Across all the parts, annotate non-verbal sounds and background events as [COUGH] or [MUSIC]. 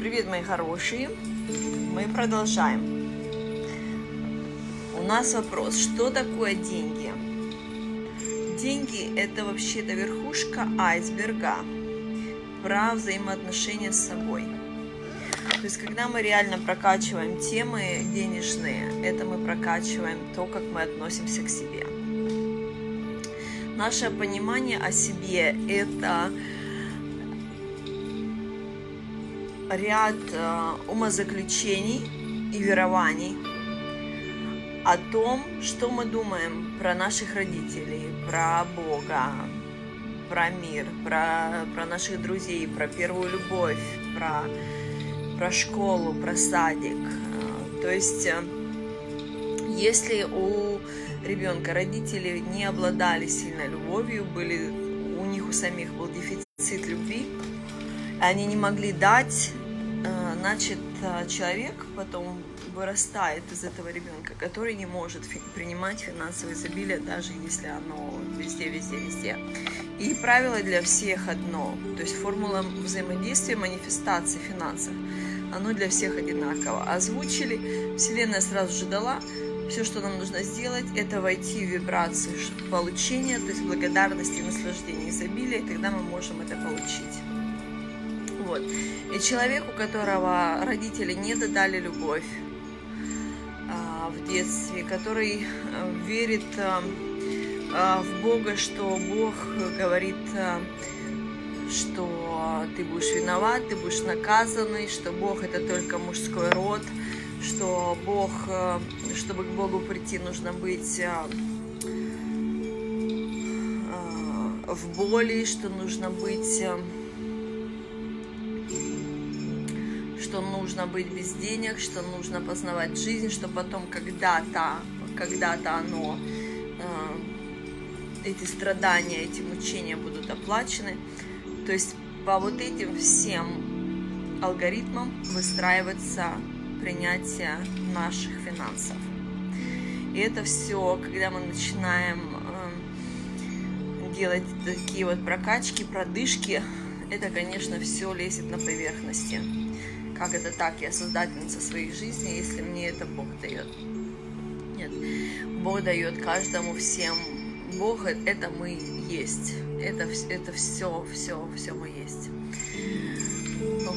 Привет, мои хорошие! Мы продолжаем. У нас вопрос, что такое деньги? Деньги – это вообще-то верхушка айсберга про взаимоотношения с собой. То есть, когда мы реально прокачиваем темы денежные, это мы прокачиваем то, как мы относимся к себе. Наше понимание о себе – это ряд э, умозаключений и верований о том, что мы думаем про наших родителей, про Бога, про мир, про, про наших друзей, про первую любовь, про, про школу, про садик. Э, то есть, э, если у ребенка родители не обладали сильной любовью, были, у них у самих был дефицит любви, они не могли дать, значит, э, человек потом вырастает из этого ребенка, который не может принимать финансовое изобилие, даже если оно везде, везде, везде. И правило для всех одно, то есть формула взаимодействия, манифестации финансов, оно для всех одинаково. Озвучили, Вселенная сразу же дала, все, что нам нужно сделать, это войти в вибрацию получения, то есть благодарности, наслаждения, изобилия, и тогда мы можем это получить. Вот. И человек, у которого родители не додали любовь а, в детстве, который а, верит а, а, в Бога, что Бог говорит, а, что ты будешь виноват, ты будешь наказанный, что Бог это только мужской род, что Бог, чтобы к Богу прийти, нужно быть в боли, что нужно быть что нужно быть без денег, что нужно познавать жизнь, что потом когда-то, когда-то оно, э, эти страдания, эти мучения будут оплачены. То есть по вот этим всем алгоритмам выстраивается принятие наших финансов. И это все, когда мы начинаем э, делать такие вот прокачки, продышки, это, конечно, все лезет на поверхности. Как это так? Я создательница своей жизни, если мне это Бог дает. Нет. Бог дает каждому всем. Бог это мы есть. Это, это все, все, все мы есть.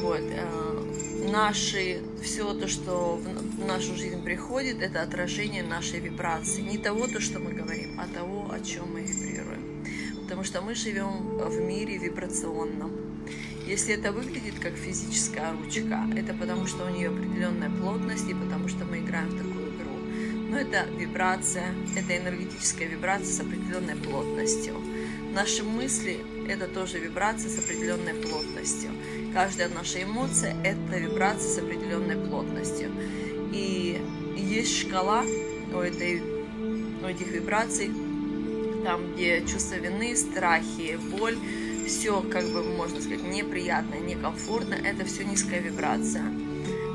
Вот. Э, наши, все то, что в нашу жизнь приходит, это отражение нашей вибрации. Не того, то, что мы говорим, а того, о чем мы вибрируем. Потому что мы живем в мире вибрационном. Если это выглядит как физическая ручка, это потому что у нее определенная плотность и потому что мы играем в такую игру. Но это вибрация, это энергетическая вибрация с определенной плотностью. Наши мысли – это тоже вибрация с определенной плотностью. Каждая наша эмоция – это вибрация с определенной плотностью. И есть шкала у, этой, у этих вибраций, там, где чувство вины, страхи, боль – все, как бы можно сказать, неприятно, некомфортно, это все низкая вибрация.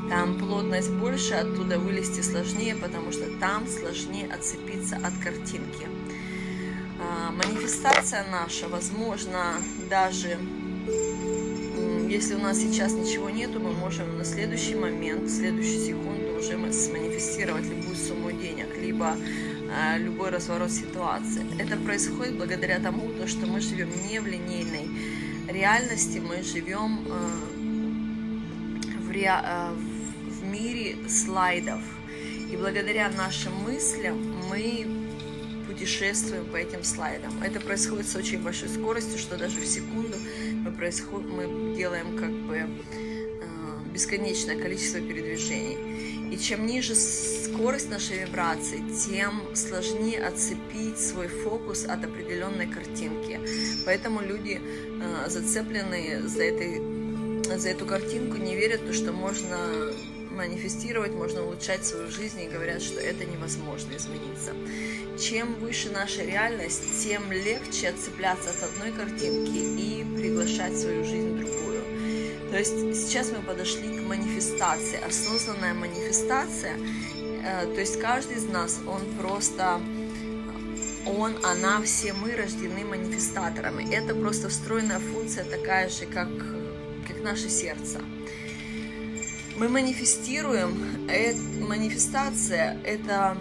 Там плотность больше, оттуда вылезти сложнее, потому что там сложнее отцепиться от картинки. А, манифестация наша, возможно, даже если у нас сейчас ничего нету, мы можем на следующий момент, в следующую секунду уже сманифестировать любую сумму денег, либо любой разворот ситуации. Это происходит благодаря тому, что мы живем не в линейной реальности, мы живем э, в, ре... Э, в мире слайдов. И благодаря нашим мыслям мы путешествуем по этим слайдам. Это происходит с очень большой скоростью, что даже в секунду мы, происход... мы делаем как бы бесконечное количество передвижений. И чем ниже скорость нашей вибрации, тем сложнее отцепить свой фокус от определенной картинки. Поэтому люди, э, зацепленные за, этой, за эту картинку, не верят, в то, что можно манифестировать, можно улучшать свою жизнь и говорят, что это невозможно измениться. Чем выше наша реальность, тем легче отцепляться от одной картинки и приглашать свою жизнь в другую. То есть сейчас мы подошли к манифестации. Осознанная манифестация Э, то есть каждый из нас, он просто, он, она, все мы рождены манифестаторами. Это просто встроенная функция такая же, как, как наше сердце. Мы манифестируем, манифестация – это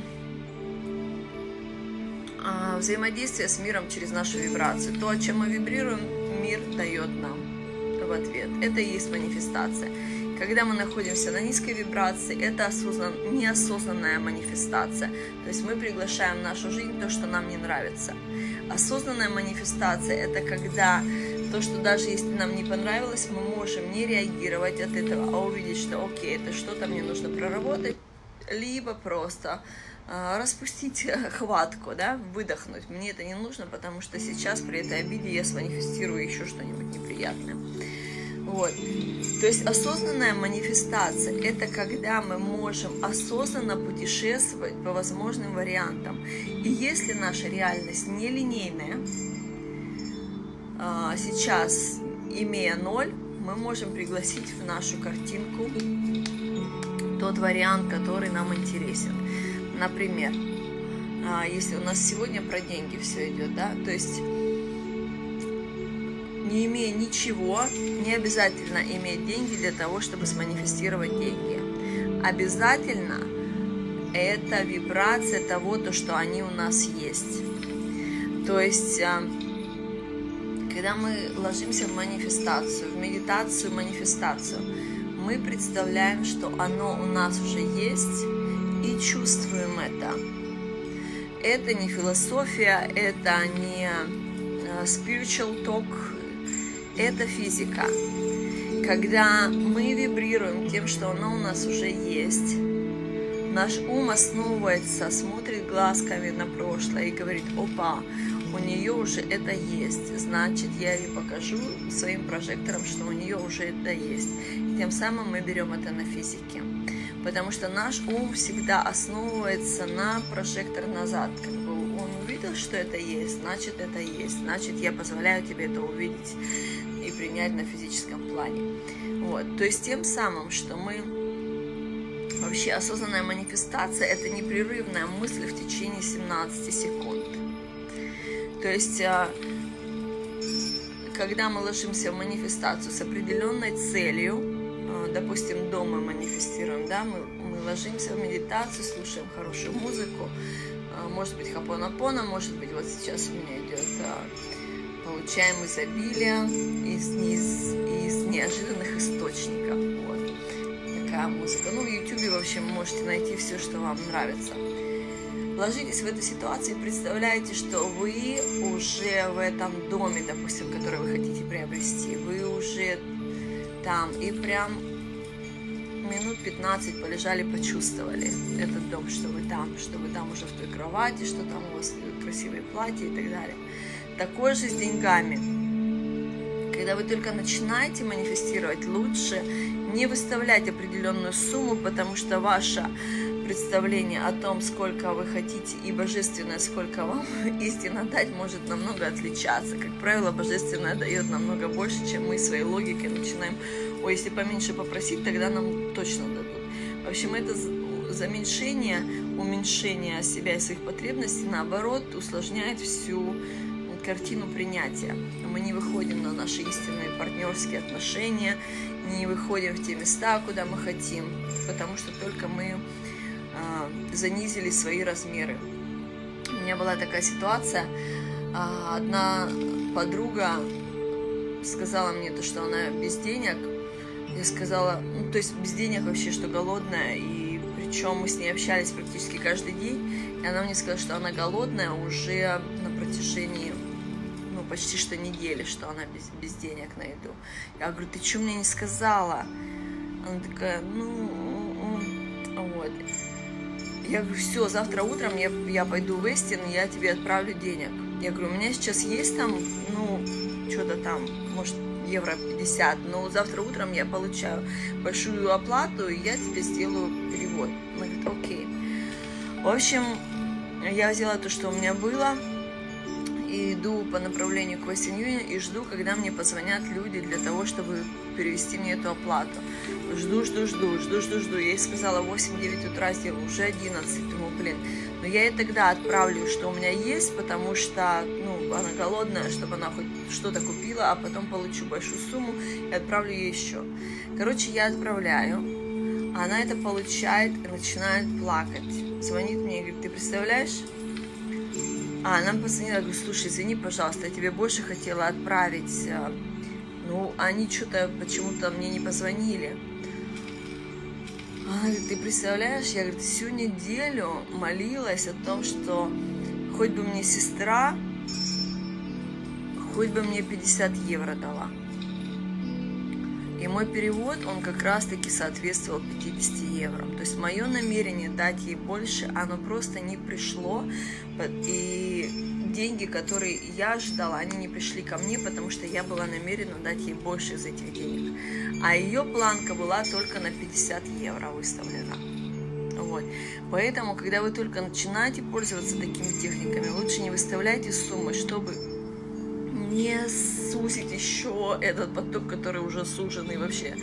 а, взаимодействие с миром через нашу вибрацию. То, чем мы вибрируем, мир дает нам в ответ. Это и есть манифестация. Когда мы находимся на низкой вибрации, это осознан, неосознанная манифестация. То есть мы приглашаем в нашу жизнь то, что нам не нравится. Осознанная манифестация – это когда то, что даже если нам не понравилось, мы можем не реагировать от этого, а увидеть, что окей, это что-то мне нужно проработать, либо просто распустить [LAUGHS] хватку, да, выдохнуть. Мне это не нужно, потому что сейчас при этой обиде я сманифестирую еще что-нибудь неприятное. Вот. То есть осознанная манифестация – это когда мы можем осознанно путешествовать по возможным вариантам. И если наша реальность нелинейная, а, сейчас, имея ноль, мы можем пригласить в нашу картинку тот вариант, который нам интересен. Например, а, если у нас сегодня про деньги все идет, да, то есть не имея ничего, не обязательно иметь деньги для того, чтобы сманифестировать деньги. Обязательно это вибрация того, то, что они у нас есть. То есть, а, когда мы ложимся в манифестацию, в медитацию, манифестацию, мы представляем, что оно у нас уже есть и чувствуем это. Это не философия, это не а, spiritual talk, это физика. Когда мы вибрируем тем, что оно у нас уже есть, наш ум основывается, смотрит глазками на прошлое и говорит, опа, у нее уже это есть, значит, я ей покажу своим прожектором, что у нее уже это есть. И тем самым мы берем это на физике. Потому что наш ум всегда основывается на прожектор назад. Как бы он увидел, что это есть, значит, это есть. Значит, я позволяю тебе это увидеть и принять на физическом плане. Вот. То есть тем самым, что мы вообще осознанная манифестация, это непрерывная мысль в течение 17 секунд. То есть а, когда мы ложимся в манифестацию с определенной целью, допустим, дома манифестируем, да, мы, мы ложимся в медитацию, слушаем хорошую музыку, а, может быть, хапонапона, может быть, вот сейчас у меня идет получаем изобилие из, из, из неожиданных источников. Вот. Такая музыка. Ну, в YouTube вообще можете найти все, что вам нравится. Ложитесь в эту ситуацию и представляете, что вы уже в этом доме, допустим, который вы хотите приобрести. Вы уже там. И прям минут 15 полежали, почувствовали этот дом, что вы там, что вы там уже в той кровати, что там у вас красивые платья и так далее. Такое же с деньгами. Когда вы только начинаете манифестировать, лучше не выставлять определенную сумму, потому что ваше представление о том, сколько вы хотите, и божественное, сколько вам [LAUGHS] истинно дать, может намного отличаться. Как правило, божественное дает намного больше, чем мы своей логикой начинаем. Ой, если поменьше попросить, тогда нам точно дадут. В общем, это заменьшение, уменьшение себя и своих потребностей, наоборот, усложняет всю картину принятия. Мы не выходим на наши истинные партнерские отношения, не выходим в те места, куда мы хотим, потому что только мы э, занизили свои размеры. У меня была такая ситуация, э, одна подруга сказала мне то, что она без денег. Я сказала, ну, то есть без денег вообще, что голодная, и причем мы с ней общались практически каждый день, и она мне сказала, что она голодная уже на протяжении почти что недели, что она без, без денег на еду. Я говорю, ты что мне не сказала? Она такая, ну, вот. Я говорю, все, завтра утром я, я пойду в Эстин, я тебе отправлю денег. Я говорю, у меня сейчас есть там, ну, что-то там, может, евро 50, но завтра утром я получаю большую оплату, и я тебе сделаю перевод. Она говорит, окей. В общем, я взяла то, что у меня было, и иду по направлению к Western и жду, когда мне позвонят люди для того, чтобы перевести мне эту оплату. Жду, жду, жду, жду, жду, жду. Я ей сказала 8-9 утра сделаю, уже 11. Думаю, блин, но я ей тогда отправлю, что у меня есть, потому что, ну, она голодная, чтобы она хоть что-то купила, а потом получу большую сумму и отправлю ей еще. Короче, я отправляю. Она это получает и начинает плакать. Звонит мне и говорит, ты представляешь? А, она позвонила, говорю, слушай, извини, пожалуйста, я тебе больше хотела отправить. А, ну, они что-то почему-то мне не позвонили. Она говорит, ты представляешь, я говорит, всю неделю молилась о том, что хоть бы мне сестра, хоть бы мне 50 евро дала. И мой перевод, он как раз-таки соответствовал 50 евро. То есть мое намерение дать ей больше, оно просто не пришло. И деньги, которые я ожидала, они не пришли ко мне, потому что я была намерена дать ей больше из этих денег. А ее планка была только на 50 евро выставлена. Вот. Поэтому, когда вы только начинаете пользоваться такими техниками, лучше не выставляйте суммы, чтобы не сузить еще этот поток, который уже суженный вообще.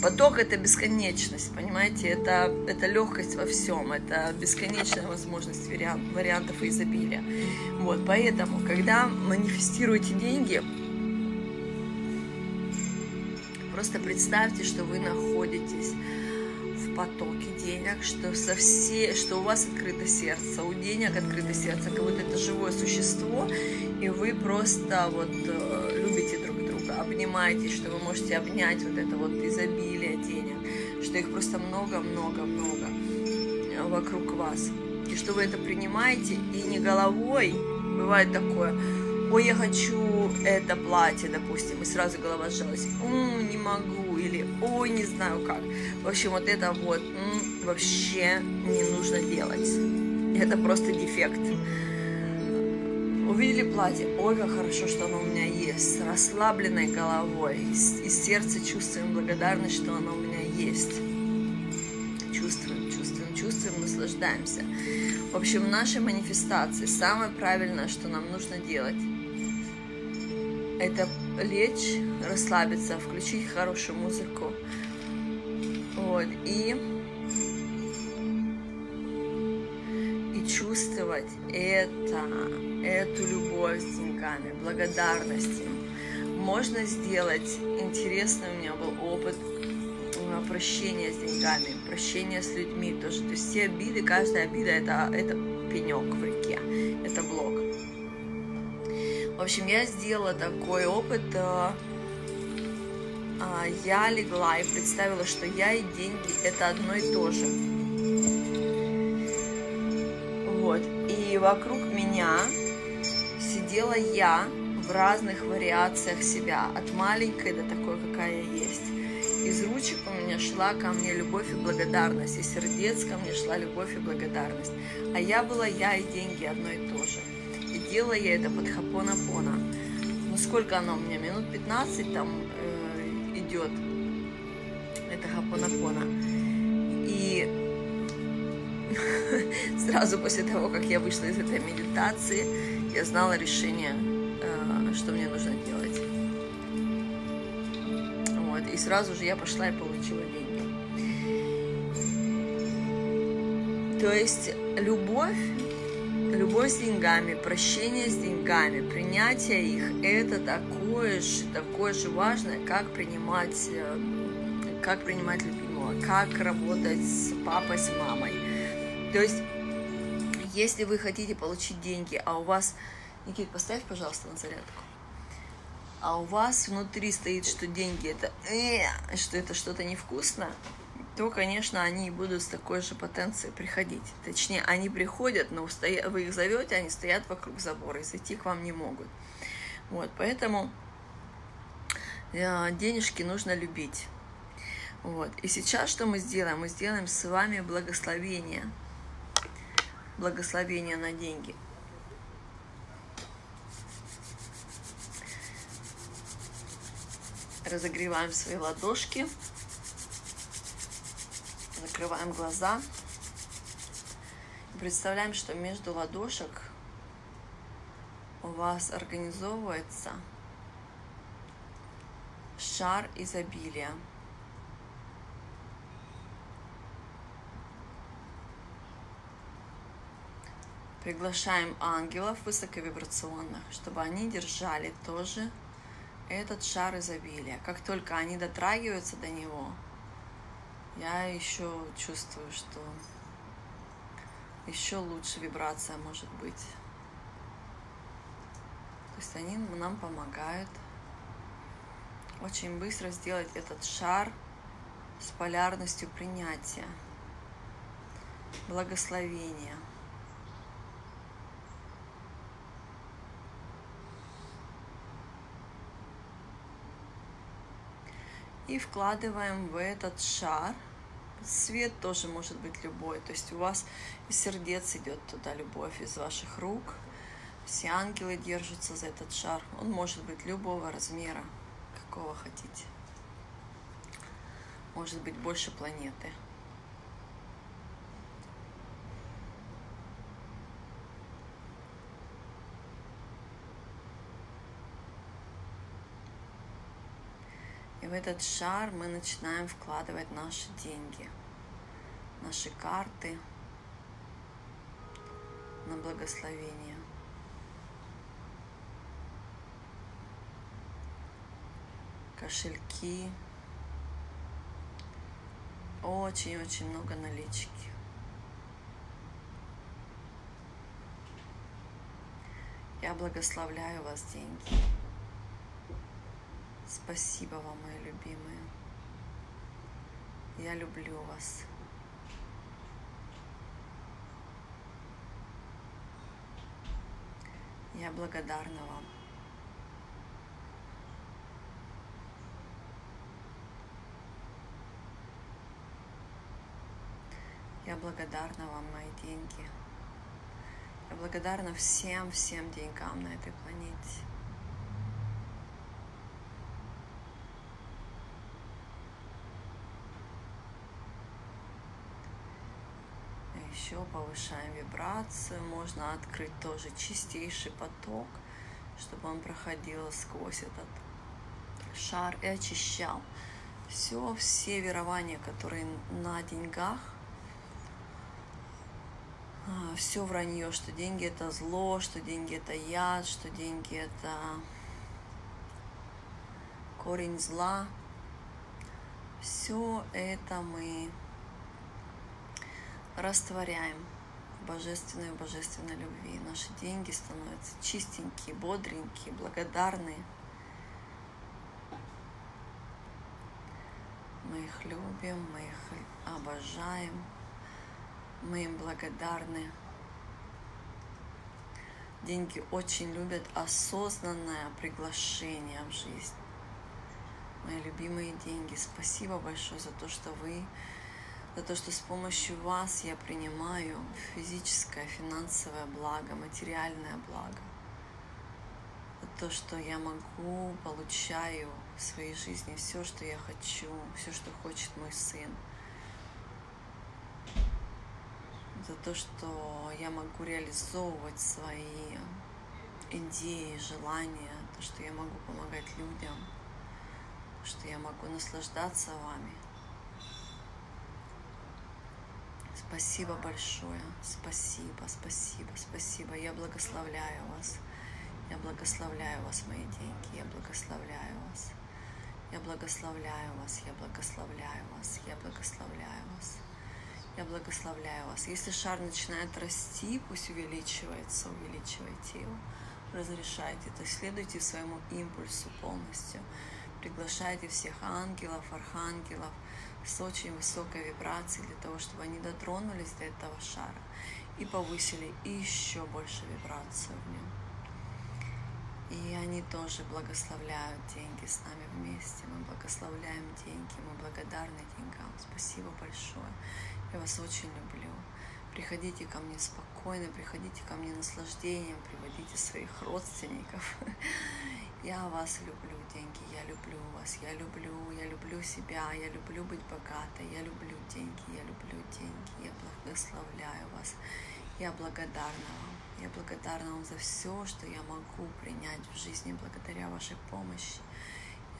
Поток это бесконечность, понимаете, это, это легкость во всем, это бесконечная возможность вариант, вариантов и изобилия. Вот, поэтому, когда манифестируете деньги, просто представьте, что вы находитесь потоке денег, что, со все, что у вас открыто сердце, у денег открыто сердце, как будто это живое существо, и вы просто вот э, любите друг друга, обнимаетесь, что вы можете обнять вот это вот изобилие денег, что их просто много-много-много вокруг вас, и что вы это принимаете, и не головой, бывает такое, ой, я хочу это платье, допустим, и сразу голова сжалась, не могу, или ой, не знаю как. В общем, вот это вот м, вообще не нужно делать. Это просто дефект. Увидели платье, ой, как хорошо, что оно у меня есть, с расслабленной головой, из сердца чувствуем благодарность, что оно у меня есть. Чувствуем, чувствуем, чувствуем, наслаждаемся. В общем, в нашей манифестации самое правильное, что нам нужно делать, это лечь, расслабиться, включить хорошую музыку. Вот, и, и чувствовать это, эту любовь с деньгами, благодарность им. Можно сделать, интересный у меня был опыт прощения с деньгами, прощения с людьми тоже. То есть все обиды, каждая обида это, это пенек в реке, это блок. В общем, я сделала такой опыт. Э, а, я легла и представила, что я и деньги это одно и то же. Вот. И вокруг меня сидела я в разных вариациях себя, от маленькой до такой, какая я есть. Из ручек у меня шла ко мне любовь и благодарность, из сердец ко мне шла любовь и благодарность. А я была я и деньги одно и то же делала я это под хапона-пона. Ну, сколько оно у меня? Минут 15 там э, идет. Это хапона-пона. И [LAUGHS] сразу после того, как я вышла из этой медитации, я знала решение, э, что мне нужно делать. Вот. И сразу же я пошла и получила деньги. То есть любовь любовь с деньгами, прощение с деньгами, принятие их – это такое же, такое же важное, как принимать, э, как принимать любимого, как работать с папой, с мамой. То есть, если вы хотите получить деньги, а у вас... Никит, поставь, пожалуйста, на зарядку. А у вас внутри стоит, что деньги это, э, что это что-то невкусное, то, конечно, они будут с такой же потенцией приходить. Точнее, они приходят, но вы их зовете, они стоят вокруг забора и зайти к вам не могут. Вот, поэтому э, денежки нужно любить. Вот. И сейчас что мы сделаем? Мы сделаем с вами благословение. Благословение на деньги. Разогреваем свои ладошки закрываем глаза. Представляем, что между ладошек у вас организовывается шар изобилия. Приглашаем ангелов высоковибрационных, чтобы они держали тоже этот шар изобилия. Как только они дотрагиваются до него – я еще чувствую, что еще лучше вибрация может быть. То есть они нам помогают очень быстро сделать этот шар с полярностью принятия, благословения. И вкладываем в этот шар. Свет тоже может быть любой. То есть у вас из сердец идет туда любовь, из ваших рук. Все ангелы держатся за этот шар. Он может быть любого размера какого хотите. Может быть, больше планеты. В этот шар мы начинаем вкладывать наши деньги, наши карты на благословение. кошельки, очень-очень много налички. Я благословляю вас, деньги. Спасибо вам, мои любимые. Я люблю вас. Я благодарна вам. Я благодарна вам, мои деньги. Я благодарна всем-всем деньгам на этой планете. Еще повышаем вибрацию. Можно открыть тоже чистейший поток, чтобы он проходил сквозь этот шар и очищал все, все верования, которые на деньгах, а, все вранье, что деньги это зло, что деньги это яд, что деньги это корень зла. Все это мы растворяем в божественной любви. Наши деньги становятся чистенькие, бодренькие, благодарные. Мы их любим, мы их обожаем. Мы им благодарны. Деньги очень любят осознанное приглашение в жизнь. Мои любимые деньги, спасибо большое за то, что вы, за то, что с помощью вас я принимаю физическое, финансовое благо, материальное благо. За то, что я могу, получаю в своей жизни все, что я хочу, все, что хочет мой сын – за то, что я могу реализовывать свои идеи, желания, то, что я могу помогать людям, что я могу наслаждаться вами. Спасибо большое, спасибо, спасибо, спасибо. Я благословляю вас. Я благословляю вас, мои деньги, я благословляю вас. Я благословляю вас, я благословляю вас, я благословляю вас. Я благословляю вас. Если шар начинает расти, пусть увеличивается, увеличивайте его, разрешайте. То есть следуйте своему импульсу полностью. Приглашайте всех ангелов, архангелов с очень высокой вибрацией для того, чтобы они дотронулись до этого шара и повысили еще больше вибрацию в нем. И они тоже благословляют деньги с нами вместе. Мы благословляем деньги, мы благодарны деньгам. Спасибо большое. Я вас очень люблю. Приходите ко мне спокойно, приходите ко мне наслаждением, приводите своих родственников. [LAUGHS] Я вас люблю, деньги, я люблю вас, я люблю, я люблю себя, я люблю быть богатой, я люблю деньги, я люблю деньги, я благословляю вас, я благодарна вам, я благодарна вам за все, что я могу принять в жизни благодаря вашей помощи.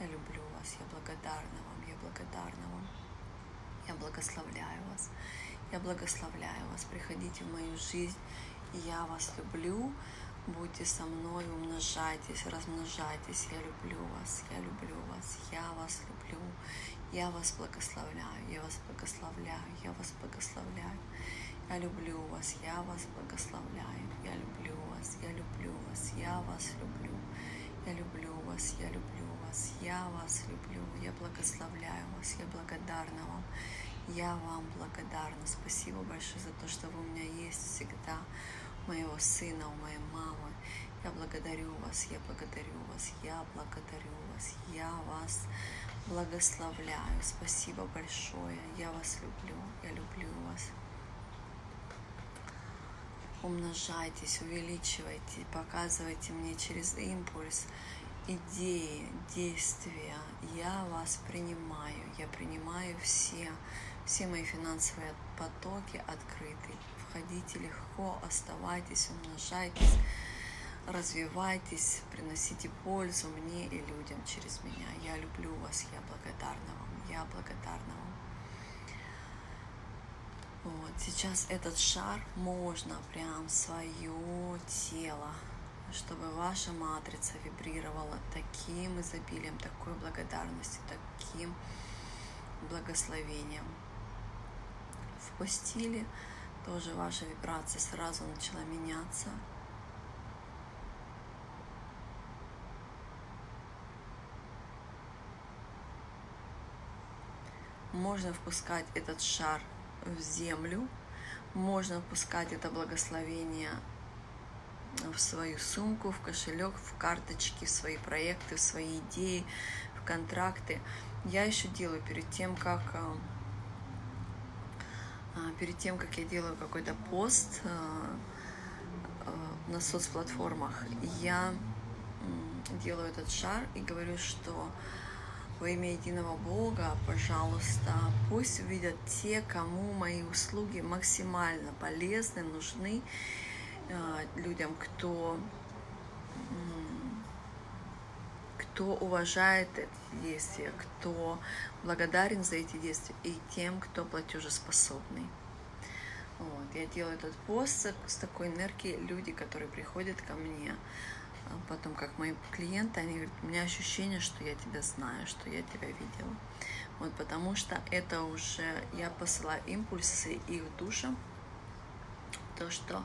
Я люблю вас, я благодарна вам, я благодарна вам. Я благословляю вас. Я благословляю вас. Приходите в мою жизнь. Я вас люблю. Будьте со мной, умножайтесь, размножайтесь. Я люблю вас, я люблю вас, я вас люблю. Я вас благословляю, я вас благословляю, я вас благословляю. Я люблю вас, я вас благословляю. Я люблю вас, я люблю вас, я вас люблю. Я люблю вас, я люблю вас, я вас люблю. Я благословляю вас, я благодарна вам. Я вам благодарна. Спасибо большое за то, что вы у меня есть всегда. Моего сына, у моей мамы. Я благодарю вас, я благодарю вас, я благодарю вас, я вас благословляю. Спасибо большое. Я вас люблю, я люблю вас. Умножайтесь, увеличивайте, показывайте мне через импульс идеи, действия. Я вас принимаю, я принимаю все, все мои финансовые потоки открыты. Входите легко, оставайтесь, умножайтесь развивайтесь, приносите пользу мне и людям через меня. Я люблю вас, я благодарна вам, я благодарна вам. Вот, сейчас этот шар можно прям свое тело, чтобы ваша матрица вибрировала таким изобилием, такой благодарностью, таким благословением. Впустили, тоже ваша вибрация сразу начала меняться – можно впускать этот шар в землю, можно впускать это благословение в свою сумку, в кошелек, в карточки, в свои проекты, в свои идеи, в контракты. Я еще делаю перед тем, как а, перед тем, как я делаю какой-то пост а, на соцплатформах, я делаю этот шар и говорю, что во имя единого Бога, пожалуйста, пусть увидят те, кому мои услуги максимально полезны, нужны э, людям, кто, кто уважает эти действия, кто благодарен за эти действия, и тем, кто платежеспособный. Вот. Я делаю этот пост с такой энергией. Люди, которые приходят ко мне, а потом, как мои клиенты, они говорят, у меня ощущение, что я тебя знаю, что я тебя видела. Вот потому что это уже, я посылаю импульсы их душам, то, что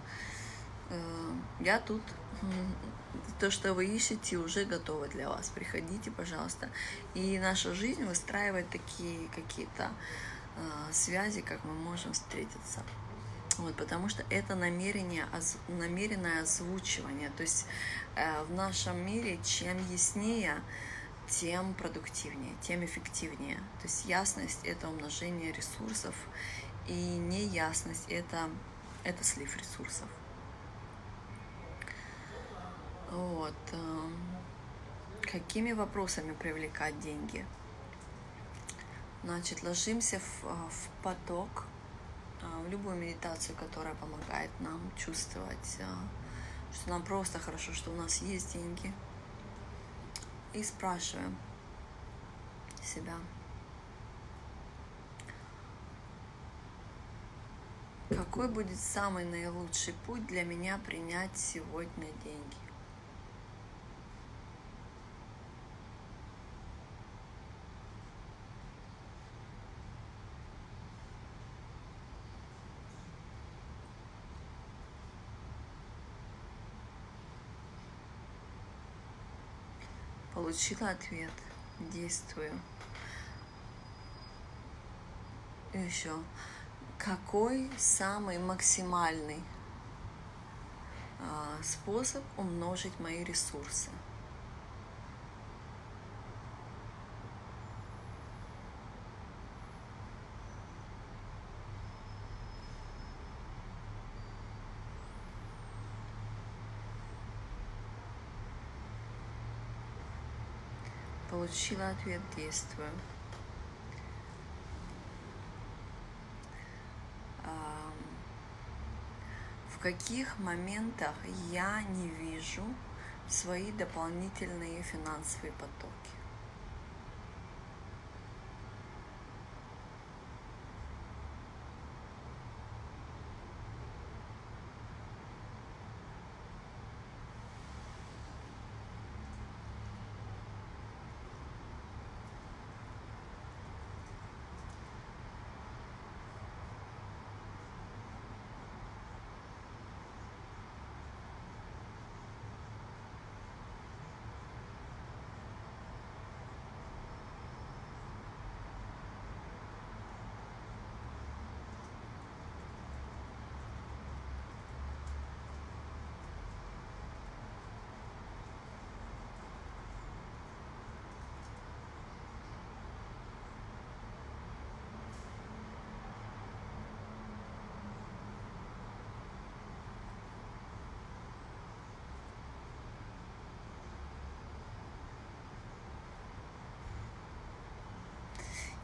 я тут, [LAUGHS] то, что вы ищете, уже готово для вас. Приходите, пожалуйста. И наша жизнь выстраивает такие какие-то э, связи, как мы можем встретиться. Вот, потому что это намерение, намеренное озвучивание. То есть э, в нашем мире чем яснее, тем продуктивнее, тем эффективнее. То есть ясность – это умножение ресурсов, и неясность – это, это слив ресурсов. Вот. Э, какими вопросами привлекать деньги? Значит, ложимся в, в поток – а, в любую медитацию, которая помогает нам чувствовать, а, что нам просто хорошо, что у нас есть деньги. И спрашиваем себя, какой будет самый наилучший путь для меня принять сегодня деньги? Получила ответ. Действую. И еще. Какой самый максимальный а, способ умножить мои ресурсы? Получила ответ, действую. В каких моментах я не вижу свои дополнительные финансовые потоки?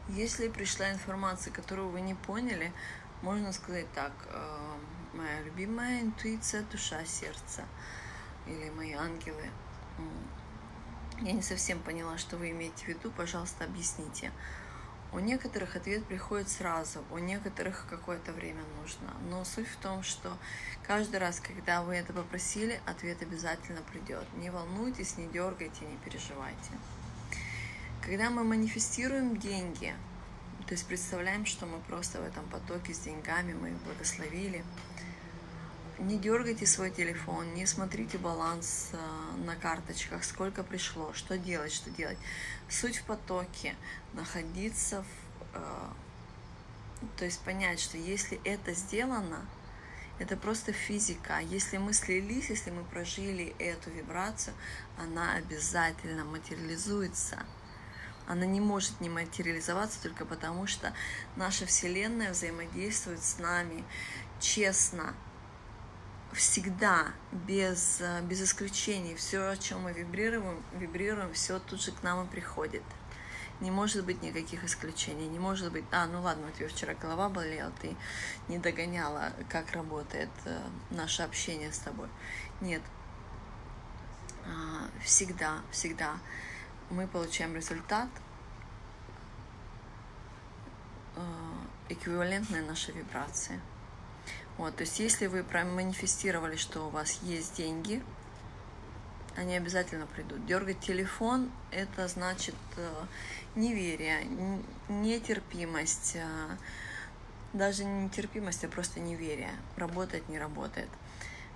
Если пришла информация, которую вы не поняли, можно сказать так, э, моя любимая интуиция, душа, сердце, или мои ангелы. Я не совсем поняла, что вы имеете в виду, пожалуйста, объясните. У некоторых ответ приходит сразу, у некоторых какое-то время нужно. Но суть в том, что каждый раз, когда вы это попросили, ответ обязательно придет. Не волнуйтесь, не дергайте, не переживайте. Когда мы манифестируем деньги, то есть представляем, что мы просто в этом потоке с деньгами, мы их благословили, не дергайте свой телефон, не смотрите баланс э, на карточках, сколько пришло, что делать, что делать. Суть в потоке, находиться в... Э, то есть понять, что если это сделано, это просто физика. Если мы слились, если мы прожили эту вибрацию, она обязательно материализуется. Она не может не материализоваться только потому, что наша Вселенная взаимодействует с нами честно, всегда, без, э, без исключений, все, о чем мы вибрируем, вибрируем, все тут же к нам и приходит. Не может быть никаких исключений. Не может быть, а, ну ладно, у тебя вчера голова болела, ты не догоняла, как работает э, наше общение с тобой. Нет. А, всегда, всегда мы получаем результат, э, эквивалентный нашей вибрации. Вот, то есть если вы проманифестировали, что у вас есть деньги, они обязательно придут. Дергать телефон – это значит э, неверие, нетерпимость, э, даже не нетерпимость, а просто неверие. Работает, не работает.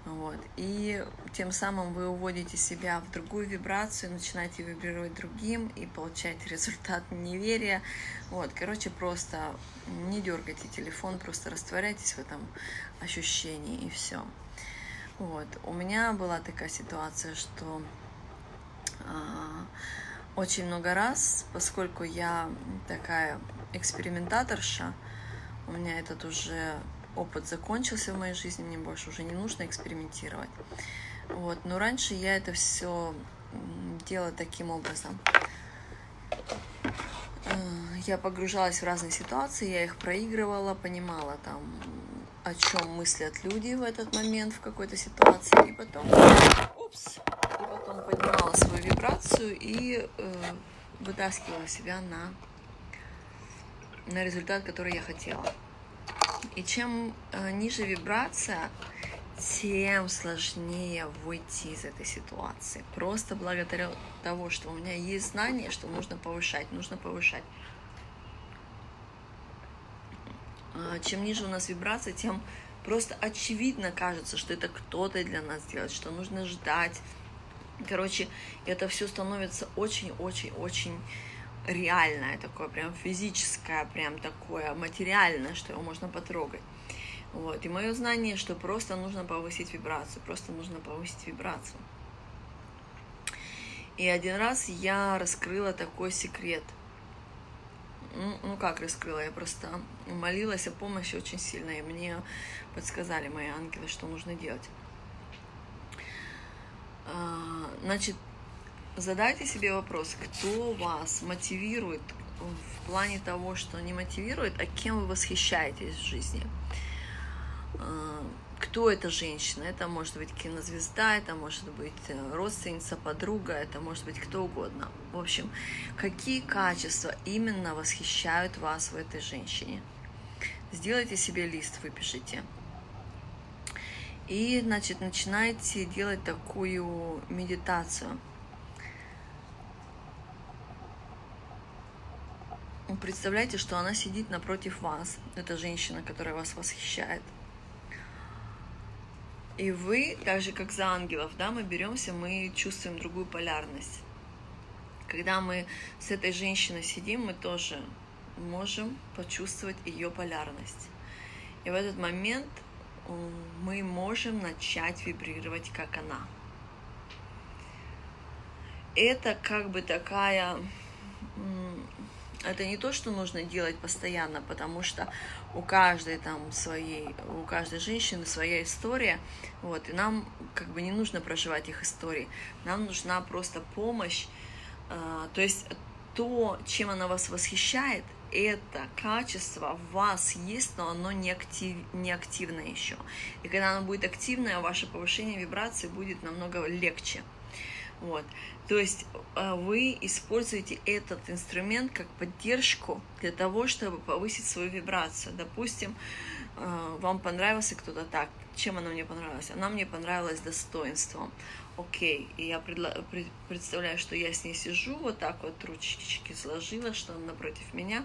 Вот. И тем самым вы уводите себя в другую вибрацию, начинаете вибрировать другим и получаете [LAUGHS] результат неверия. Вот. Короче, просто не дергайте телефон, просто растворяйтесь в этом ощущении и все. Вот. У меня была такая ситуация, что а, очень много раз, поскольку я такая экспериментаторша, у меня этот уже опыт закончился в моей жизни, мне больше уже не нужно экспериментировать. Вот. Но раньше я это все делала таким образом. Э, я погружалась в разные ситуации, я их проигрывала, понимала там, о чем мыслят люди в этот момент в какой-то ситуации, и потом, упс, и потом поднимала свою вибрацию и э, вытаскивала себя на, на результат, который я хотела. И чем э, ниже вибрация, тем сложнее выйти из этой ситуации. Просто благодаря того, что у меня есть знание, что нужно повышать, нужно повышать. А, чем ниже у нас вибрация, тем просто очевидно кажется, что это кто-то для нас делает, что нужно ждать. Короче, это все становится очень-очень-очень реальное такое, прям физическое, прям такое материальное, что его можно потрогать. Вот. И мое знание, что просто нужно повысить вибрацию, просто нужно повысить вибрацию. И один раз я раскрыла такой секрет. Ну, ну как раскрыла? Я просто молилась о помощи очень сильно, и мне подсказали мои ангелы, что нужно делать. А, значит, задайте себе вопрос, кто вас мотивирует в плане того, что не мотивирует, а кем вы восхищаетесь в жизни. А, кто эта женщина? Это может быть кинозвезда, это может быть э, родственница, подруга, это может быть кто угодно. В общем, какие качества именно восхищают вас в этой женщине? Сделайте себе лист, выпишите. И, значит, начинайте делать такую медитацию – представляете, что она сидит напротив вас. Это женщина, которая вас восхищает. И вы, так же как за ангелов, да, мы беремся, мы чувствуем другую полярность. Когда мы с этой женщиной сидим, мы тоже можем почувствовать ее полярность. И в этот момент мы можем начать вибрировать, как она. Это как бы такая это не то, что нужно делать постоянно, потому что у каждой там своей, у каждой женщины своя история, вот, и нам как бы не нужно проживать их истории, нам нужна просто помощь, э, то есть то, чем она вас восхищает, это качество в вас есть, но оно не, актив, не активно еще. И когда оно будет активное, ваше повышение вибрации будет намного легче. Вот. То есть э, вы используете этот инструмент как поддержку для того, чтобы повысить свою вибрацию. Допустим, э, вам понравился кто-то так. Чем она мне понравилась? Она мне понравилась достоинством. Окей, и я предла- представляю, что я с ней сижу, вот так вот ручки сложила, что она напротив меня.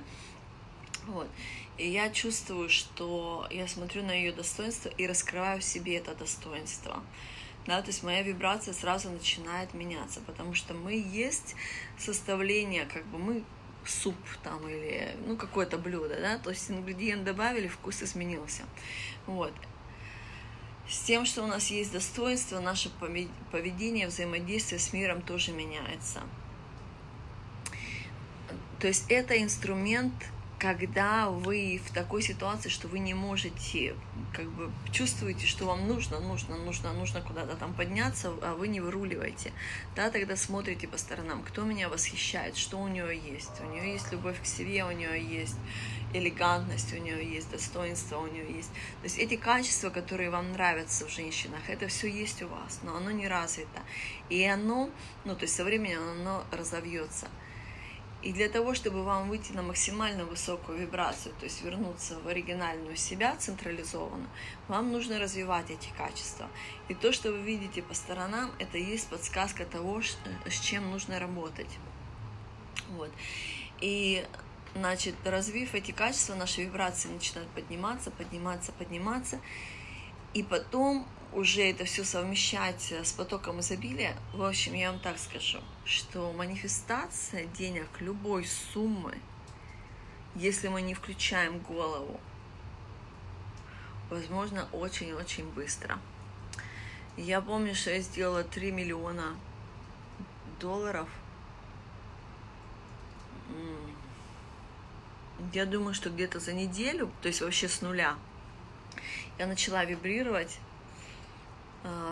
Вот. И я чувствую, что я смотрю на ее достоинство и раскрываю в себе это достоинство да, то есть моя вибрация сразу начинает меняться, потому что мы есть составление, как бы мы суп там или ну какое-то блюдо, да, то есть ингредиент добавили, вкус изменился, вот. С тем, что у нас есть достоинство, наше поведение, взаимодействие с миром тоже меняется. То есть это инструмент когда вы в такой ситуации, что вы не можете, как бы чувствуете, что вам нужно, нужно, нужно, нужно куда-то там подняться, а вы не выруливаете, да, тогда смотрите по сторонам, кто меня восхищает, что у нее есть. У нее есть любовь к себе, у нее есть элегантность, у нее есть достоинство, у нее есть. То есть эти качества, которые вам нравятся в женщинах, это все есть у вас, но оно не развито. И оно, ну, то есть со временем оно разовьется. И для того, чтобы вам выйти на максимально высокую вибрацию, то есть вернуться в оригинальную себя централизованно, вам нужно развивать эти качества. И то, что вы видите по сторонам, это и есть подсказка того, с чем нужно работать. Вот. И значит, развив эти качества, наши вибрации начинают подниматься, подниматься, подниматься. И потом уже это все совмещать с потоком изобилия, в общем, я вам так скажу, что манифестация денег любой суммы, если мы не включаем голову, возможно, очень-очень быстро. Я помню, что я сделала 3 миллиона долларов. Я думаю, что где-то за неделю, то есть вообще с нуля, я начала вибрировать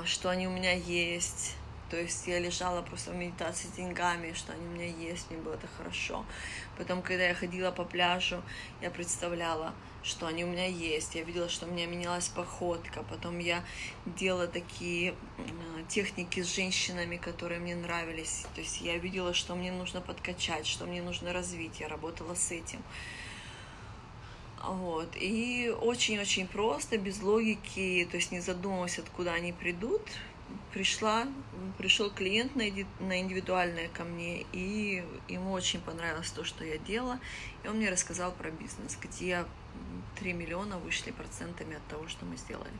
что они у меня есть. То есть я лежала просто в медитации с деньгами, что они у меня есть, мне было это хорошо. Потом, когда я ходила по пляжу, я представляла, что они у меня есть. Я видела, что у меня менялась походка. Потом я делала такие техники с женщинами, которые мне нравились. То есть я видела, что мне нужно подкачать, что мне нужно развить. Я работала с этим. Вот. И очень-очень просто, без логики, то есть не задумываясь, откуда они придут, пришла, пришел клиент на, на индивидуальное ко мне, и ему очень понравилось то, что я делала, и он мне рассказал про бизнес, где 3 миллиона вышли процентами от того, что мы сделали.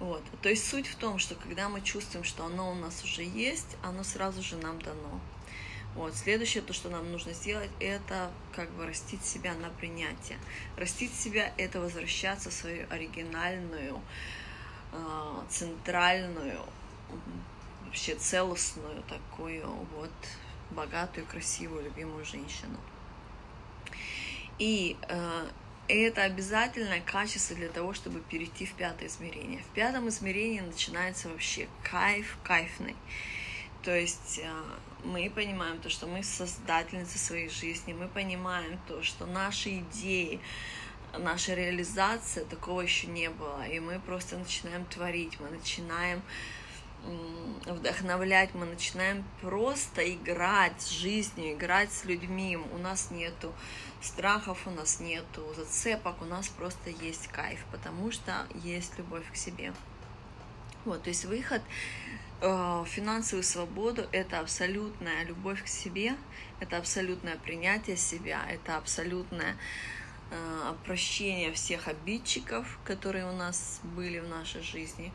Вот. То есть суть в том, что когда мы чувствуем, что оно у нас уже есть, оно сразу же нам дано. Вот. Следующее, то, что нам нужно сделать, это как бы растить себя на принятие. Растить себя – это возвращаться в свою оригинальную, а, центральную, вообще целостную такую вот богатую, красивую, любимую женщину. И э, это обязательное качество для того, чтобы перейти в пятое измерение. В пятом измерении начинается вообще кайф кайфный. То есть э, мы понимаем то, что мы создательницы своей жизни, мы понимаем то, что наши идеи, наша реализация, такого еще не было. И мы просто начинаем творить, мы начинаем вдохновлять, мы начинаем просто играть с жизнью, играть с людьми. У нас нету страхов, у нас нету зацепок, у нас просто есть кайф, потому что есть любовь к себе. Вот, то есть выход финансовую свободу – это абсолютная любовь к себе, это абсолютное принятие себя, это абсолютное э, прощение всех обидчиков, которые у нас были в нашей жизни.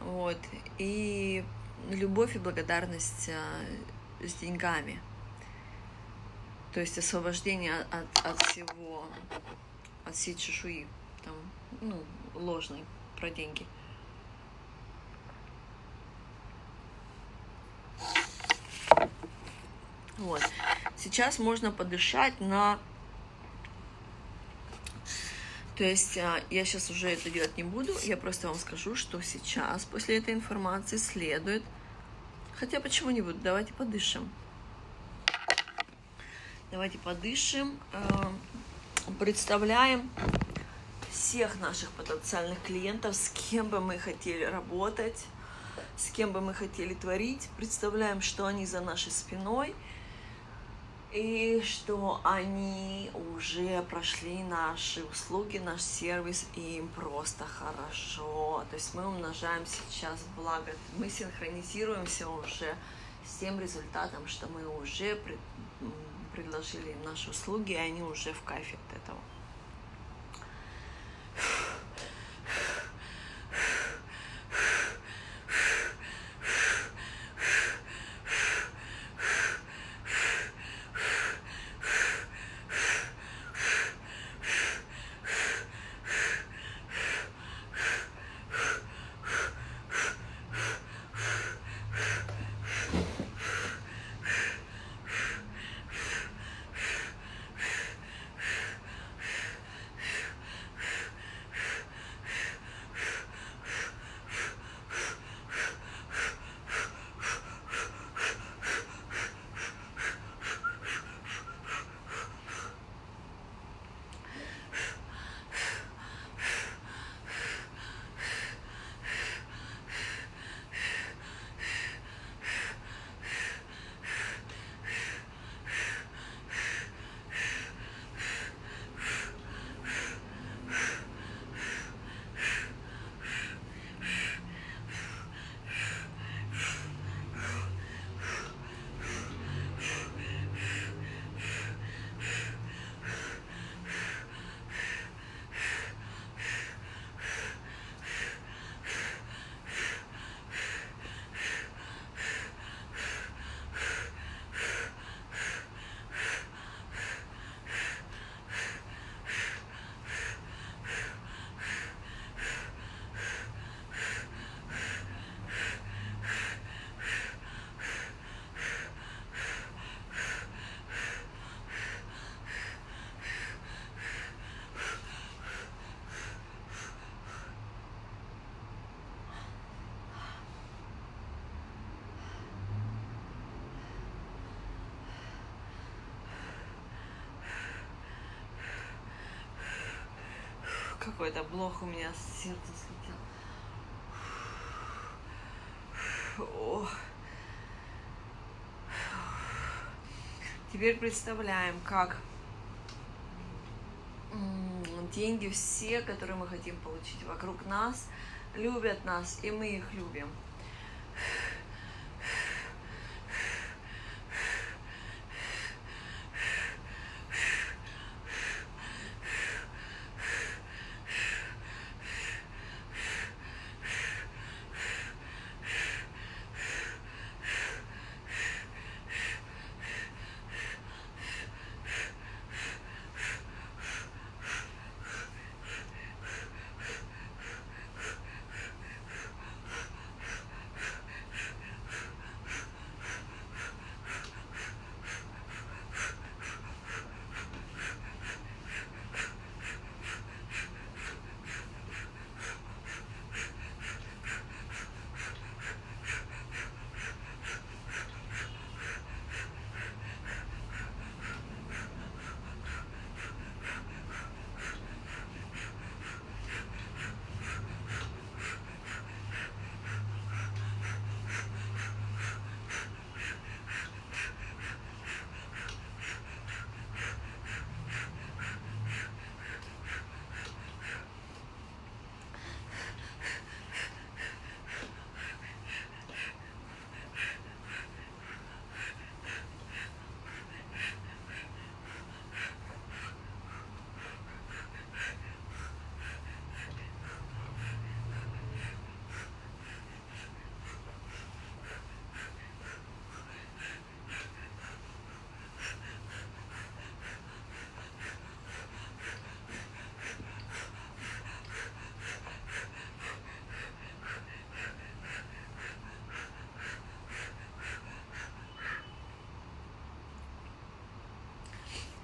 Вот. И любовь и благодарность э, с деньгами. То есть освобождение от, от всего, от всей чешуи, там, ну, ложной про деньги – Вот. Сейчас можно подышать на... То есть а, я сейчас уже это делать не буду, я просто вам скажу, что сейчас после этой информации следует... Хотя почему не буду? Давайте подышим. Давайте подышим. Э, представляем всех наших потенциальных клиентов, с кем бы мы хотели работать, с кем бы мы хотели творить. Представляем, что они за нашей спиной – и что они уже прошли наши услуги, наш сервис, и им просто хорошо. То есть мы умножаем сейчас благо, мы синхронизируемся уже с тем результатом, что мы уже предложили им наши услуги, и они уже в кайфе от этого. Какой-то блок у меня сердце слетел. Ох. Теперь представляем, как деньги все, которые мы хотим получить вокруг нас, любят нас, и мы их любим.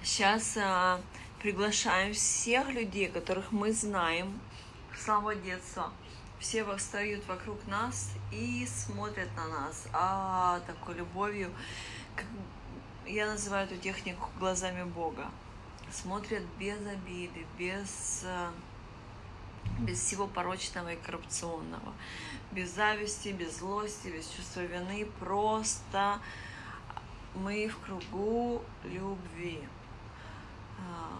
Сейчас а, приглашаем всех людей, которых мы знаем с самого детства. Все восстают вокруг нас и смотрят на нас а, такой любовью. Я называю эту технику глазами Бога. Смотрят без обиды, без, э, без всего порочного и коррупционного, без зависти, без злости, без чувства вины. Просто мы в кругу любви а,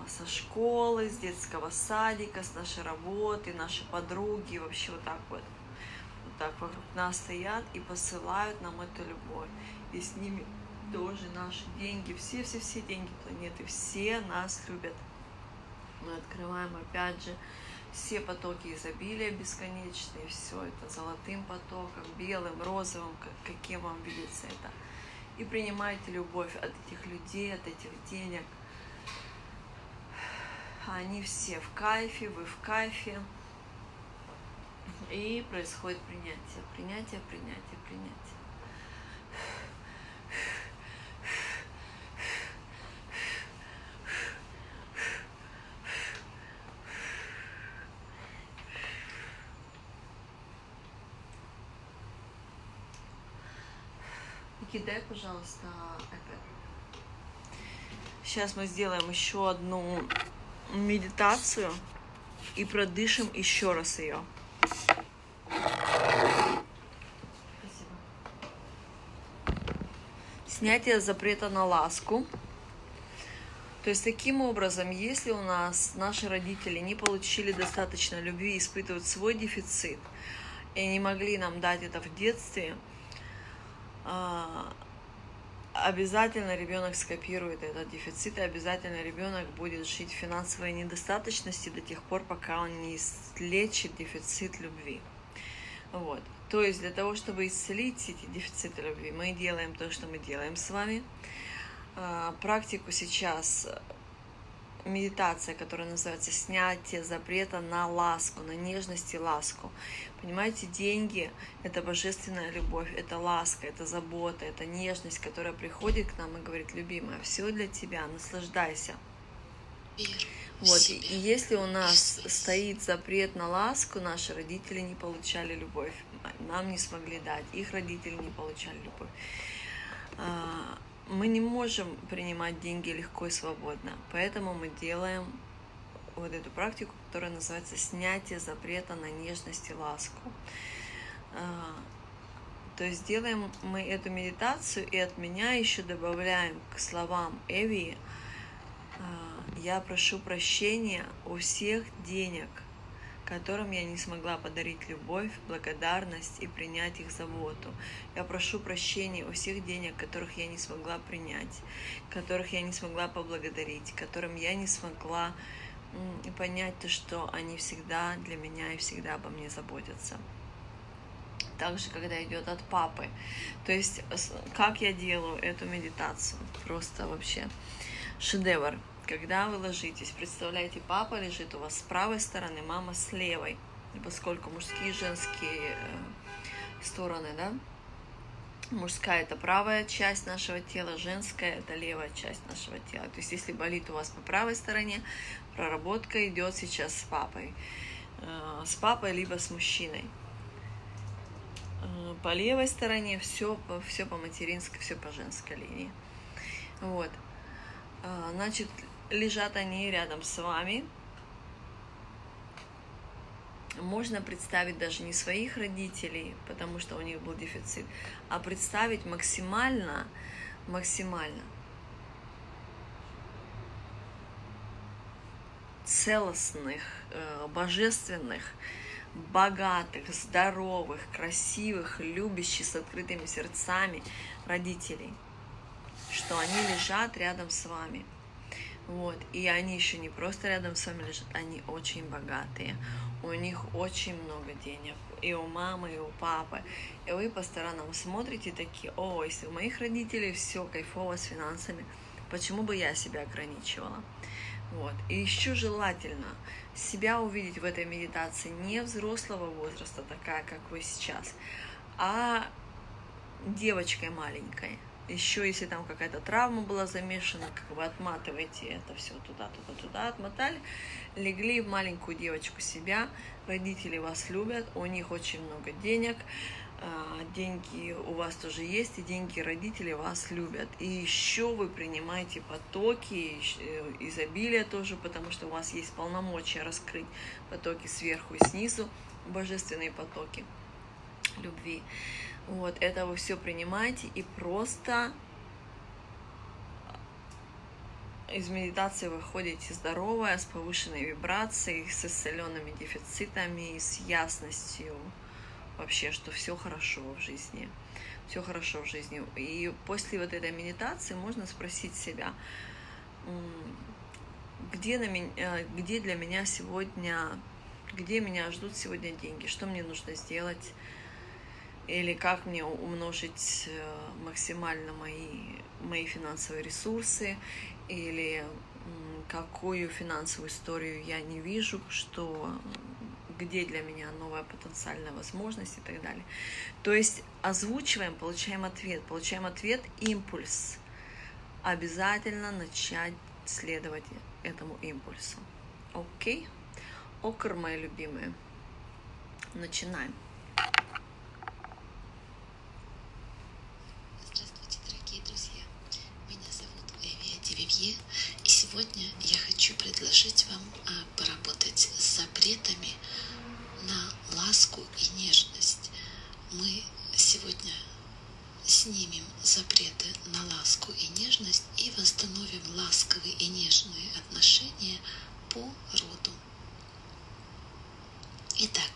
со школы, с детского садика, с нашей работы, наши подруги, вообще вот так вот. Вот так вокруг нас стоят и посылают нам эту любовь. И с ними тоже наши деньги, все-все-все деньги планеты, все нас любят. Мы открываем опять же все потоки изобилия бесконечные, все это золотым потоком, белым, розовым, каким вам видится это. И принимайте любовь от этих людей, от этих денег. Они все в кайфе, вы в кайфе. И происходит принятие, принятие, принятие, принятие. кидай, пожалуйста, iPad. Сейчас мы сделаем еще одну медитацию и продышим еще раз ее. Снятие запрета на ласку. То есть таким образом, если у нас наши родители не получили достаточно любви, испытывают свой дефицит, и не могли нам дать это в детстве, а, обязательно ребенок скопирует этот дефицит, и обязательно ребенок будет жить в финансовой недостаточности до тех пор, пока он не излечит дефицит любви. Вот. То есть для того, чтобы исцелить эти дефициты любви, мы делаем то, что мы делаем с вами. А, практику сейчас медитация, которая называется «Снятие запрета на ласку, на нежность и ласку». Понимаете, деньги – это божественная любовь, это ласка, это забота, это нежность, которая приходит к нам и говорит, любимая, все для тебя, наслаждайся. Вот, и, если у нас стоит запрет на ласку, наши родители не получали любовь, нам не смогли дать, их родители не получали любовь а, мы не можем принимать деньги легко и свободно, поэтому мы делаем вот эту практику, которая называется снятие запрета на нежность и ласку. А, то есть делаем мы эту медитацию и от меня еще добавляем к словам Эви, а, я прошу прощения у всех денег, которым я не смогла подарить любовь, благодарность и принять их заботу. Я прошу прощения у всех денег, которых я не смогла принять, которых я не смогла поблагодарить, которым я не смогла понять то, что они всегда для меня и всегда обо мне заботятся. Также, когда идет от папы. То есть, как я делаю эту медитацию? Просто вообще шедевр. Когда вы ложитесь, представляете, папа лежит у вас с правой стороны, мама с левой, поскольку мужские и женские э, стороны, да, мужская это правая часть нашего тела, женская это левая часть нашего тела. То есть если болит у вас по правой стороне, проработка идет сейчас с папой. Э, с папой либо с мужчиной. Э, по левой стороне все, все по материнской, все по женской линии. Вот. Значит, лежат они рядом с вами. Можно представить даже не своих родителей, потому что у них был дефицит, а представить максимально, максимально целостных, э, божественных, богатых, здоровых, красивых, любящих, с открытыми сердцами родителей, что они лежат рядом с вами – вот. И они еще не просто рядом с вами лежат, они очень богатые. У них очень много денег. И у мамы, и у папы. И вы по сторонам смотрите такие, о, если у моих родителей все кайфово с финансами, почему бы я себя ограничивала? Вот. И еще желательно себя увидеть в этой медитации не взрослого возраста, такая, как вы сейчас, а девочкой маленькой, еще если там какая-то травма была замешана, как вы отматываете это все туда, туда, туда, отмотали, легли в маленькую девочку себя, родители вас любят, у них очень много денег, а, деньги у вас тоже есть, и деньги родители вас любят. И еще вы принимаете потоки, э, изобилия тоже, потому что у вас есть полномочия раскрыть потоки сверху и снизу, божественные потоки любви. Вот, это вы все принимаете и просто из медитации выходите здоровая, с повышенной вибрацией, с исцеленными дефицитами, с ясностью вообще, что все хорошо в жизни. Все хорошо в жизни. И после вот этой медитации можно спросить себя, где, на меня, э, где для меня сегодня, где меня ждут сегодня деньги, что мне нужно сделать, или как мне умножить э, максимально мои, мои финансовые ресурсы, или какую финансовую историю я не вижу, что где для меня новая потенциальная возможность и так далее. То есть озвучиваем, получаем ответ, получаем ответ, импульс. Обязательно начать следовать этому импульсу. Окей? Окр, мои любимые. Начинаем. Оливье, и сегодня я хочу предложить вам а, поработать с запретами на ласку и нежность. Мы сегодня снимем запреты на ласку и нежность и восстановим ласковые и нежные отношения по роду. Итак,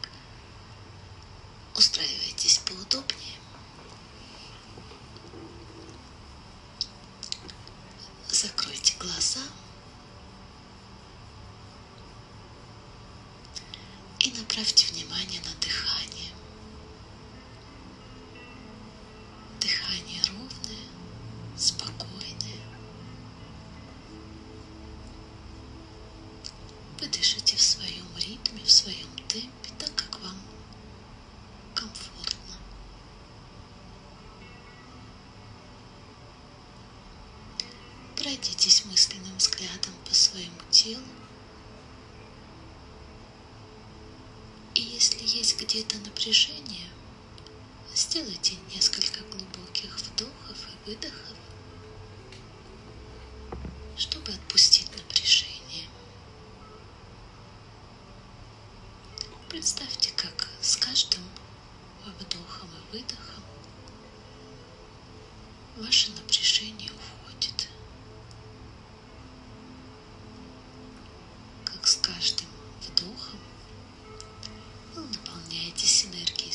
И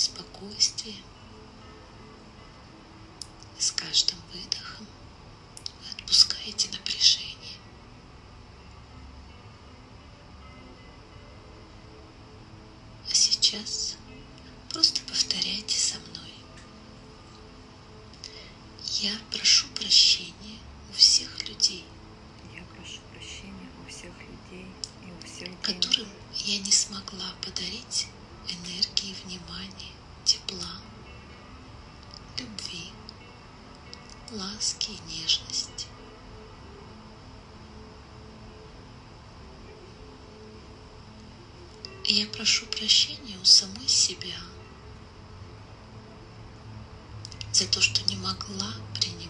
с каждым выдохом вы отпускаете напряжение. А сейчас просто повторяйте со мной. Я прошу прощения И я прошу прощения у самой себя за то, что не могла принимать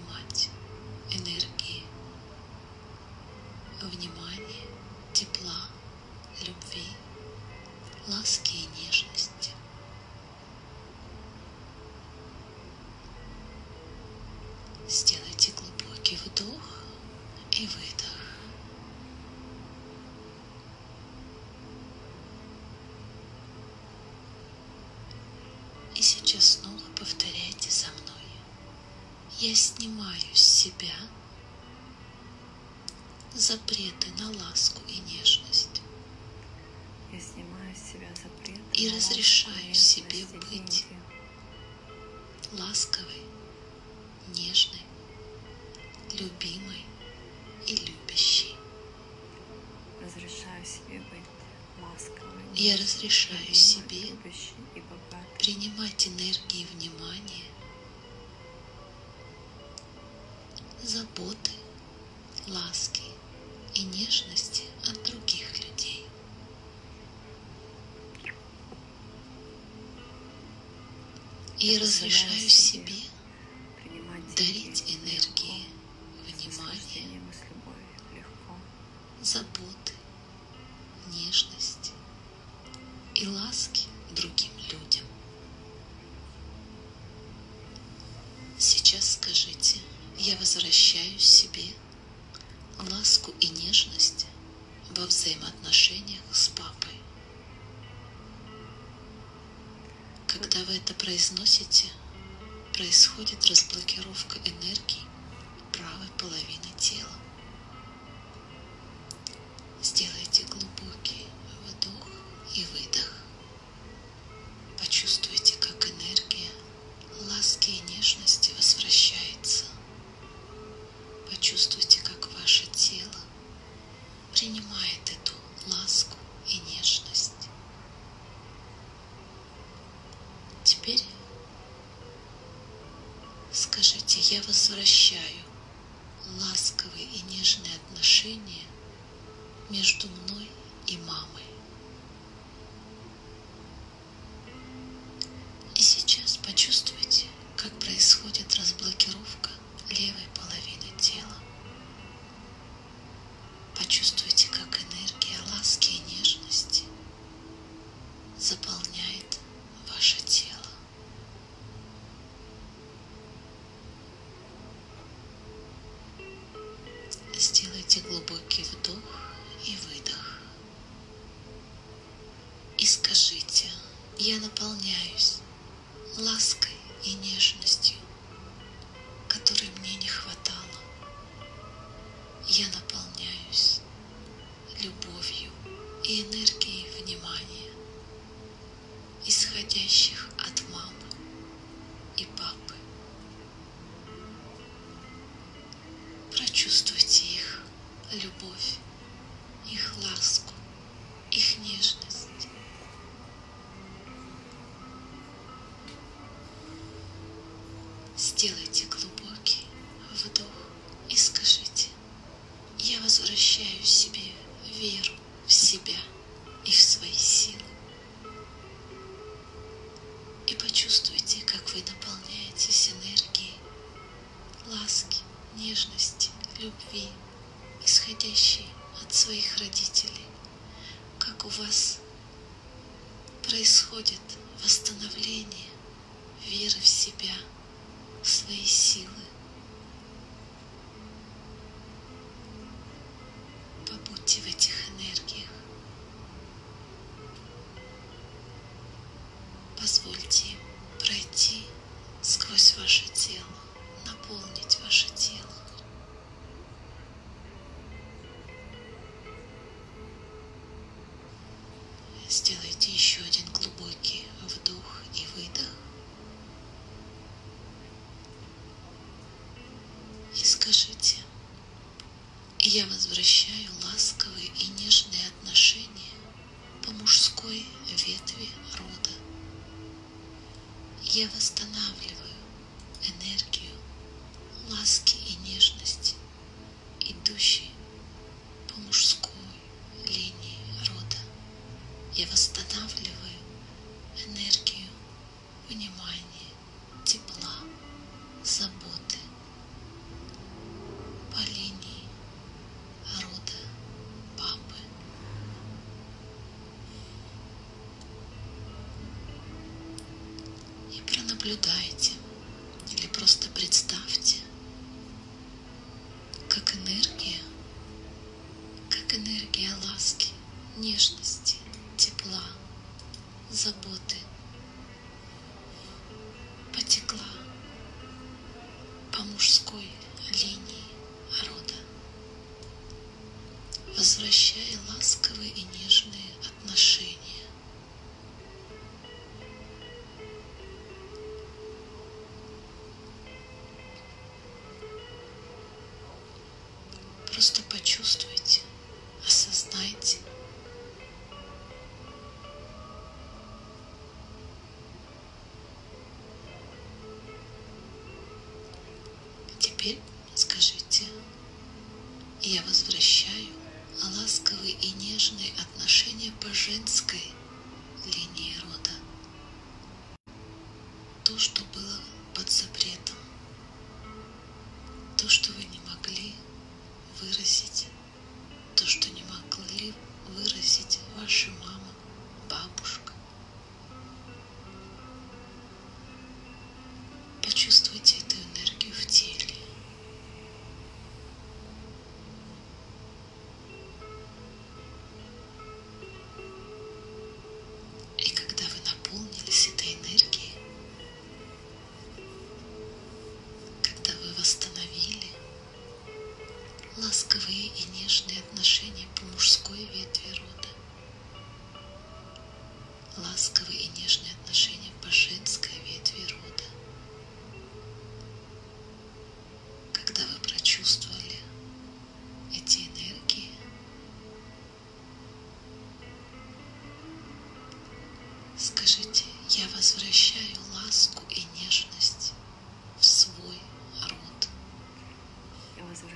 разрешаю себе принимать энергии внимания, заботы, ласки и нежности от других людей. И разрешаю себе дарить энергии, внимание, заботы, нежность и ласки другим людям. Сейчас скажите, я возвращаю себе ласку и нежность во взаимоотношениях с папой. Когда вы это произносите, происходит разблокировка энергии правой половины тела. любовь, их ласку, их нежность. Сделайте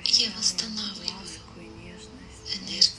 Я восстанавливаю. Энергию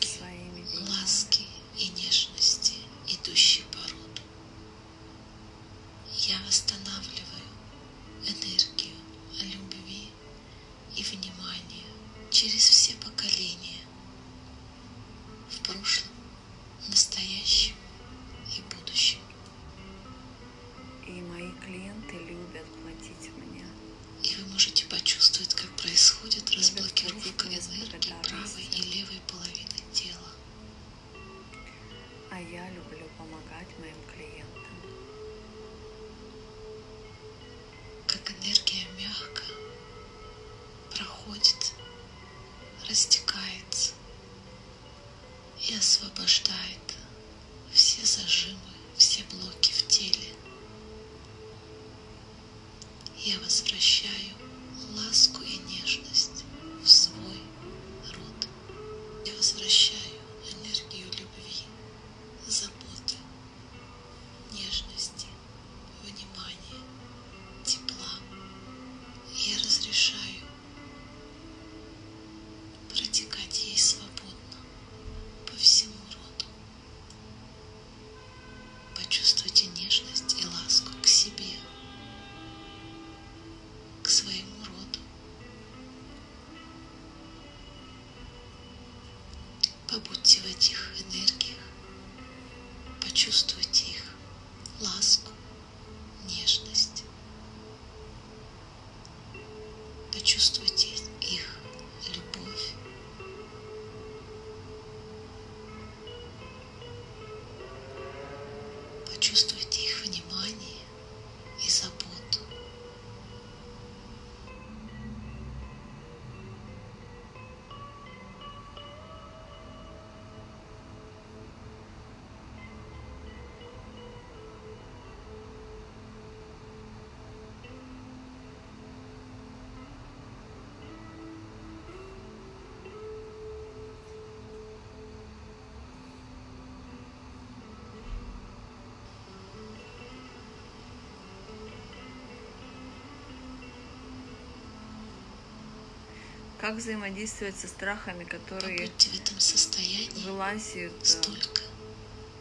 Как взаимодействовать со страхами, которые Побудьте в этом состоянии вылазят, э, столько,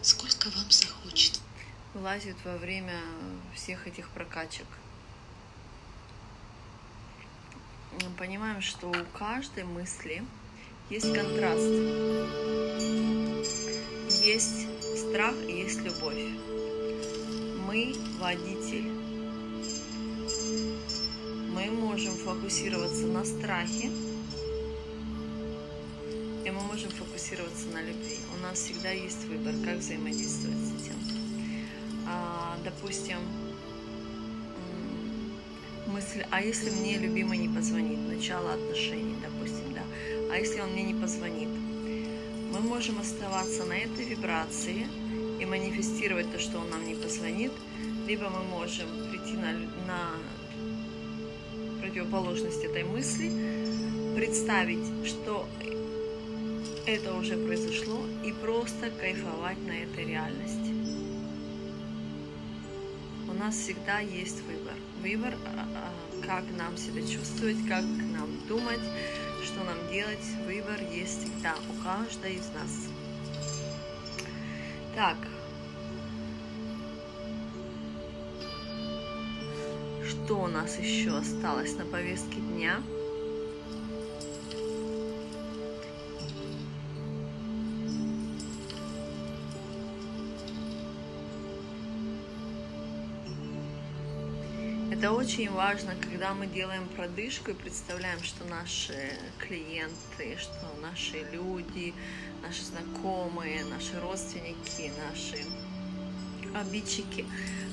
сколько вам захочется. вылазят во время всех этих прокачек. Мы понимаем, что у каждой мысли есть контраст. Есть страх и есть любовь. Мы водитель. Можем фокусироваться на страхе, и мы можем фокусироваться на любви. У нас всегда есть выбор, как взаимодействовать с этим. А, допустим, мысль, а если мне любимый не позвонит, начало отношений, допустим, да, а если он мне не позвонит, мы можем оставаться на этой вибрации и манифестировать то, что он нам не позвонит, либо мы можем прийти на, на противоположность этой мысли, представить, что это уже произошло, и просто кайфовать на этой реальности. У нас всегда есть выбор. Выбор, а, а, как нам себя чувствовать, как нам думать, что нам делать. Выбор есть всегда у каждой из нас. Так. Что у нас еще осталось на повестке дня? Это очень важно, когда мы делаем продышку и представляем, что наши клиенты, что наши люди, наши знакомые, наши родственники, наши обидчики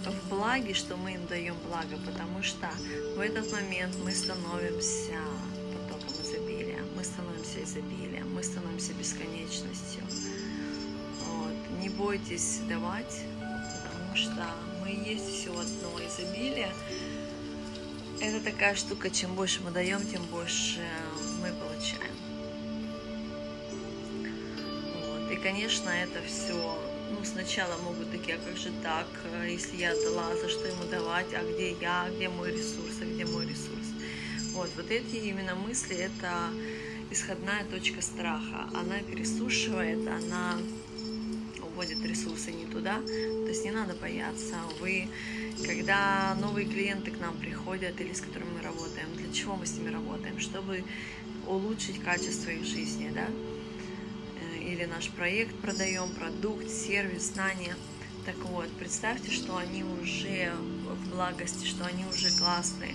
в благе, что мы им даем благо, потому что в этот момент мы становимся потоком изобилия, мы становимся изобилием, мы становимся бесконечностью. Вот. Не бойтесь давать, потому что мы есть все одно изобилие. Это такая штука, чем больше мы даем, тем больше мы получаем. Вот. И, конечно, это все ну, сначала могут такие, а как же так, если я дала, за что ему давать, а где я, где мой ресурс, а где мой ресурс. Вот, вот эти именно мысли, это исходная точка страха. Она пересушивает, она уводит ресурсы не туда, то есть не надо бояться. Вы, когда новые клиенты к нам приходят или с которыми мы работаем, для чего мы с ними работаем? Чтобы улучшить качество их жизни, да? Или наш проект продаем, продукт, сервис, знания. Так вот, представьте, что они уже в благости, что они уже классные.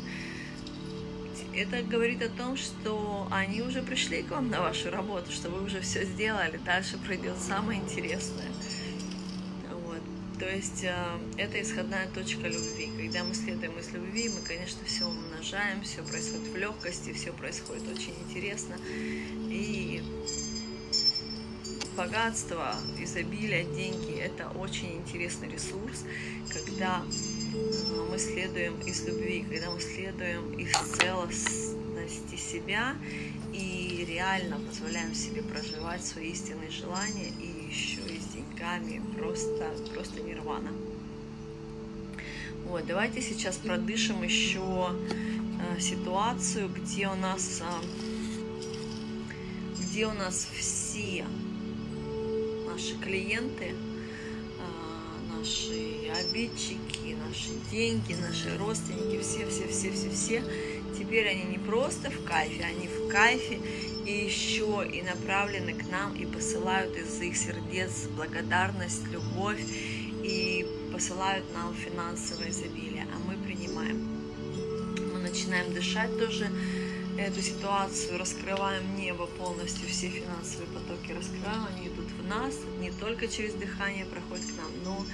Это говорит о том, что они уже пришли к вам на вашу работу, что вы уже все сделали. Дальше пройдет самое интересное. Вот. То есть э, это исходная точка любви. Когда мы следуем из любви, мы, конечно, все умножаем, все происходит в легкости, все происходит очень интересно. И богатство, изобилие, деньги – это очень интересный ресурс, когда э, мы следуем из любви, когда мы следуем из целостности себя и реально позволяем себе проживать свои истинные желания и еще и с деньгами просто, просто нирвана. Вот, давайте сейчас продышим еще э, ситуацию, где у нас, э, где у нас все наши клиенты, а, наши обидчики, наши деньги, наши родственники, все-все-все-все-все, теперь они не просто в кайфе, они в кайфе и еще и направлены к нам и посылают из их сердец благодарность, любовь и посылают нам финансовое изобилие, а мы принимаем. Мы начинаем дышать тоже эту ситуацию, раскрываем небо полностью, все финансовые потоки раскрываем, они идут нас, не только через дыхание проходят к нам, но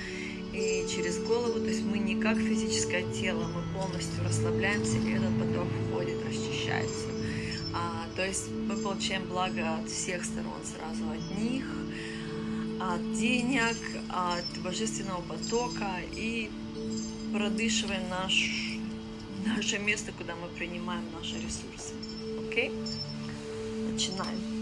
и через голову, то есть мы не как физическое тело, мы полностью расслабляемся, и этот поток входит, расчищается. А, то есть мы получаем благо от всех сторон сразу, от них, от денег, от божественного потока и продышиваем наш наше место, куда мы принимаем наши ресурсы. Окей? Начинаем.